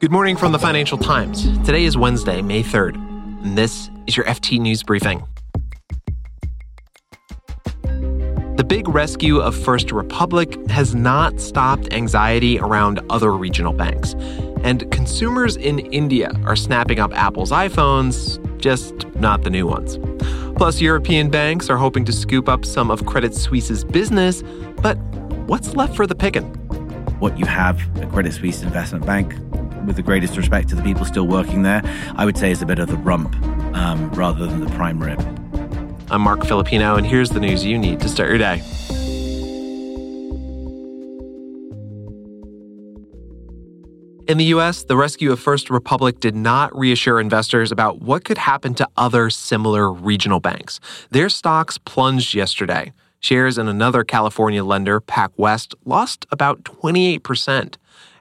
Good morning from the Financial Times. Today is Wednesday, May 3rd, and this is your FT News Briefing. The big rescue of First Republic has not stopped anxiety around other regional banks. And consumers in India are snapping up Apple's iPhones, just not the new ones. Plus, European banks are hoping to scoop up some of Credit Suisse's business, but what's left for the picking? What you have, a Credit Suisse investment bank, with the greatest respect to the people still working there, I would say is a bit of the rump um, rather than the prime rib. I'm Marc Filippino, and here's the news you need to start your day. In the US, the rescue of First Republic did not reassure investors about what could happen to other similar regional banks. Their stocks plunged yesterday. Shares in another California lender, PacWest, lost about 28%.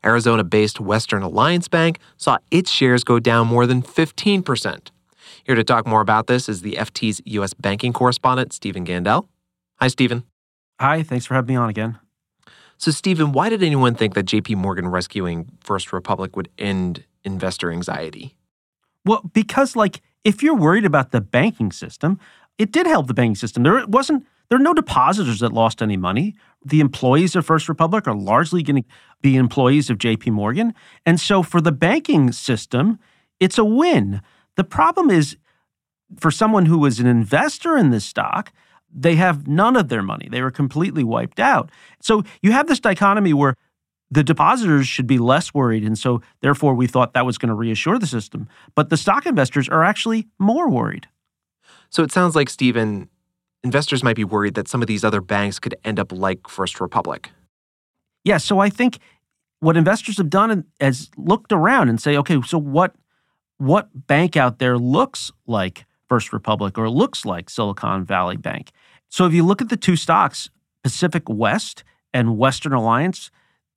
Arizona based Western Alliance Bank saw its shares go down more than 15%. Here to talk more about this is the FT's U.S. banking correspondent, Stephen Gandel. Hi, Stephen. Hi, thanks for having me on again. So, Stephen, why did anyone think that JP Morgan rescuing First Republic would end investor anxiety? Well, because, like, if you're worried about the banking system, it did help the banking system. There wasn't there are no depositors that lost any money. The employees of First Republic are largely going to be employees of JP Morgan. And so for the banking system, it's a win. The problem is for someone who was an investor in this stock, they have none of their money. They were completely wiped out. So you have this dichotomy where the depositors should be less worried. And so, therefore, we thought that was going to reassure the system. But the stock investors are actually more worried. So it sounds like, Stephen, investors might be worried that some of these other banks could end up like First Republic. Yeah, so I think what investors have done is looked around and say, okay, so what what bank out there looks like First Republic or looks like Silicon Valley Bank? So if you look at the two stocks, Pacific West and Western Alliance,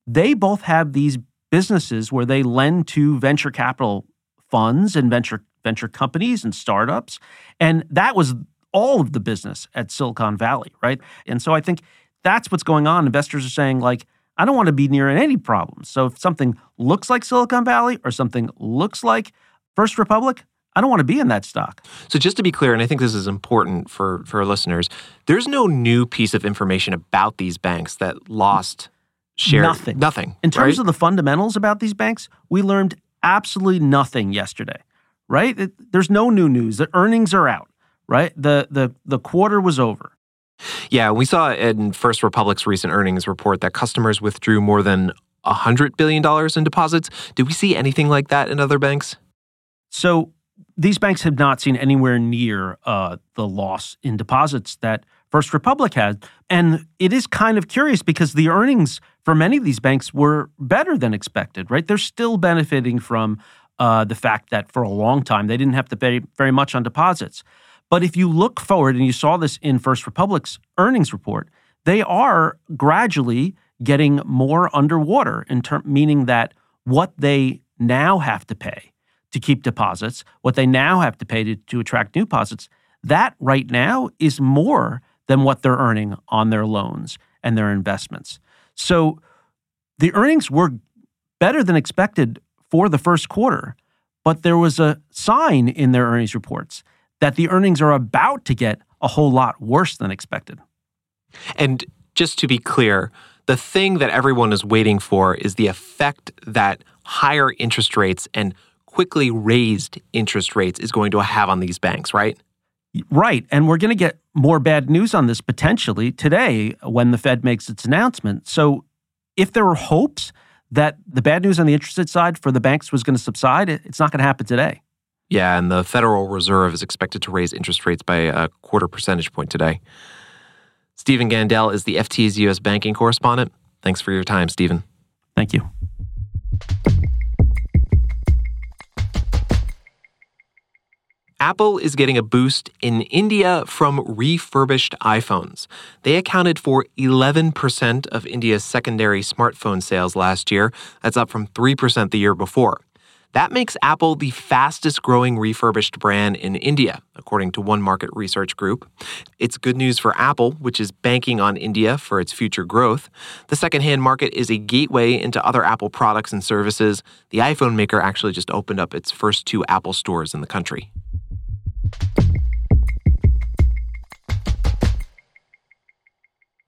they both have these businesses where they lend to venture capital funds and venture venture companies and startups. And that was all of the business at Silicon Valley, right? And so I think that's what's going on. Investors are saying, like, I don't want to be near any problems. So if something looks like Silicon Valley or something looks like First Republic, I don't want to be in that stock. So just to be clear, and I think this is important for for listeners, there's no new piece of information about these banks that lost share. Nothing. Nothing. In terms right? of the fundamentals about these banks, we learned absolutely nothing yesterday. Right? There's no new news. The earnings are out right? The the the quarter was over. Yeah, we saw in First Republic's recent earnings report that customers withdrew more than $100 billion in deposits. Did we see anything like that in other banks? So these banks have not seen anywhere near uh, the loss in deposits that First Republic had. And it is kind of curious because the earnings for many of these banks were better than expected, right? They're still benefiting from uh, the fact that for a long time they didn't have to pay very much on deposits. But if you look forward, and you saw this in First Republic's earnings report, they are gradually getting more underwater in term, meaning that what they now have to pay to keep deposits, what they now have to pay to, to attract new deposits, that right now is more than what they're earning on their loans and their investments. So the earnings were better than expected for the first quarter, but there was a sign in their earnings reports that the earnings are about to get a whole lot worse than expected. And just to be clear, the thing that everyone is waiting for is the effect that higher interest rates and quickly raised interest rates is going to have on these banks, right? Right. And we're going to get more bad news on this potentially today when the Fed makes its announcement. So if there were hopes that the bad news on the interest rate side for the banks was going to subside, it's not going to happen today. Yeah, and the Federal Reserve is expected to raise interest rates by a quarter percentage point today. Stephen Gandel is the FT's U.S. banking correspondent. Thanks for your time, Stephen. Thank you. Apple is getting a boost in India from refurbished iPhones. They accounted for 11% of India's secondary smartphone sales last year. That's up from 3% the year before. That makes Apple the fastest growing refurbished brand in India, according to one market research group. It's good news for Apple, which is banking on India for its future growth. The secondhand market is a gateway into other Apple products and services. The iPhone maker actually just opened up its first two Apple stores in the country.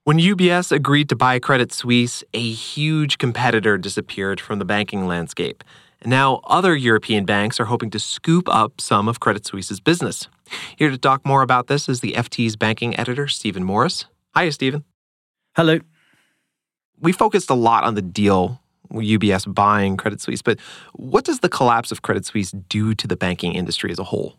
When UBS agreed to buy Credit Suisse, a huge competitor disappeared from the banking landscape. And now other European banks are hoping to scoop up some of Credit Suisse's business. Here to talk more about this is the FT's banking editor, Stephen Morris. Hi, Stephen. Hello. We focused a lot on the deal with UBS buying Credit Suisse, but what does the collapse of Credit Suisse do to the banking industry as a whole?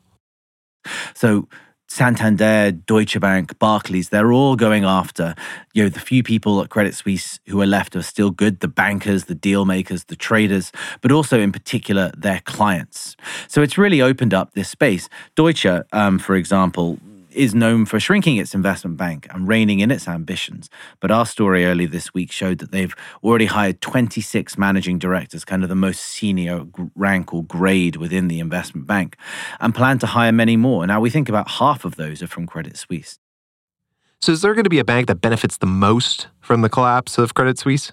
So, Santander, Deutsche Bank, Barclays, they're all going after, you know, the few people at Credit Suisse who are left are still good, the bankers, the deal makers, the traders, but also in particular their clients. So it's really opened up this space. Deutsche, um, for example, is known for shrinking its investment bank and reining in its ambitions. But our story early this week showed that they've already hired 26 managing directors, kind of the most senior rank or grade within the investment bank, and plan to hire many more. Now, we think about half of those are from Credit Suisse. So, is there going to be a bank that benefits the most from the collapse of Credit Suisse?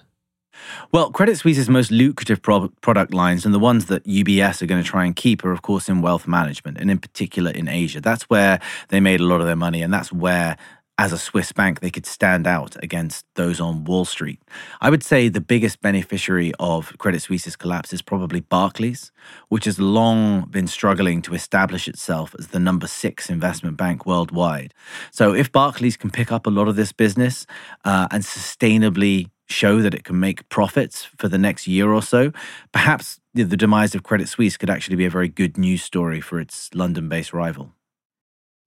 Well, Credit Suisse's most lucrative pro- product lines and the ones that UBS are going to try and keep are, of course, in wealth management and in particular in Asia. That's where they made a lot of their money, and that's where as a Swiss bank, they could stand out against those on Wall Street. I would say the biggest beneficiary of Credit Suisse's collapse is probably Barclays, which has long been struggling to establish itself as the number six investment bank worldwide. So, if Barclays can pick up a lot of this business uh, and sustainably show that it can make profits for the next year or so, perhaps the demise of Credit Suisse could actually be a very good news story for its London based rival.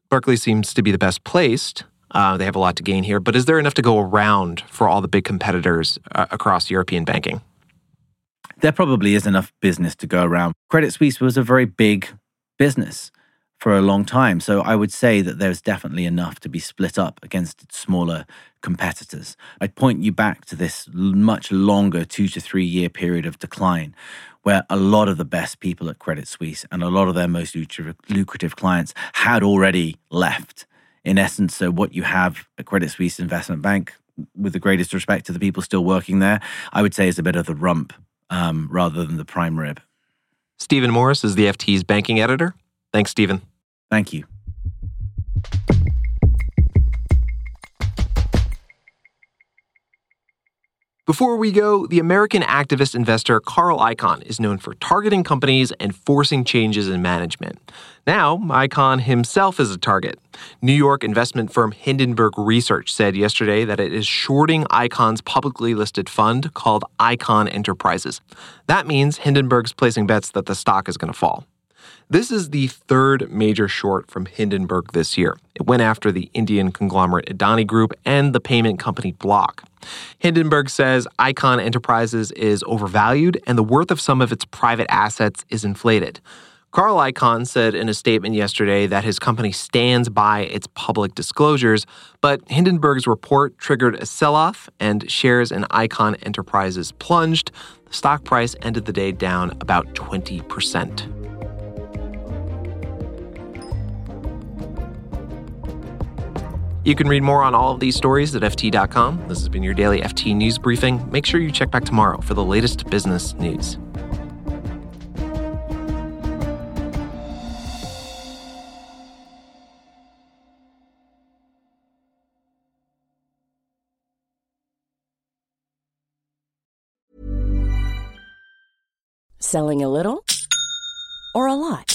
Barclays seems to be the best placed. Uh, they have a lot to gain here, but is there enough to go around for all the big competitors uh, across European banking? There probably is enough business to go around. Credit Suisse was a very big business for a long time. So I would say that there's definitely enough to be split up against smaller competitors. I'd point you back to this much longer two to three year period of decline where a lot of the best people at Credit Suisse and a lot of their most lucrative clients had already left. In essence, so what you have at Credit Suisse Investment Bank, with the greatest respect to the people still working there, I would say is a bit of the rump um, rather than the prime rib. Stephen Morris is the FT's banking editor. Thanks, Stephen. Thank you. Before we go, the American activist investor Carl Icahn is known for targeting companies and forcing changes in management. Now, Icahn himself is a target. New York investment firm Hindenburg Research said yesterday that it is shorting Icahn's publicly listed fund called Icahn Enterprises. That means Hindenburg's placing bets that the stock is going to fall. This is the third major short from Hindenburg this year. It went after the Indian conglomerate Adani Group and the payment company Block. Hindenburg says Icahn Enterprises is overvalued and the worth of some of its private assets is inflated. Carl Icahn said in a statement yesterday that his company stands by its public disclosures, but Hindenburg's report triggered a sell off and shares in Icahn Enterprises plunged. The stock price ended the day down about 20%. You can read more on all of these stories at FT.com. This has been your daily FT News Briefing. Make sure you check back tomorrow for the latest business news. Selling a little or a lot?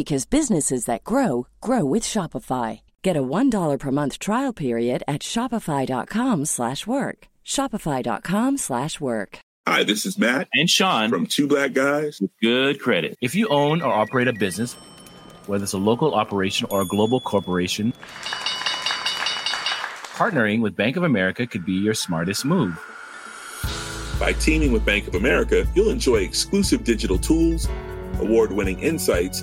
because businesses that grow grow with Shopify. Get a $1 per month trial period at shopify.com/work. shopify.com/work. Hi, this is Matt and Sean from Two Black Guys with Good Credit. If you own or operate a business, whether it's a local operation or a global corporation, partnering with Bank of America could be your smartest move. By teaming with Bank of America, you'll enjoy exclusive digital tools, award winning insights,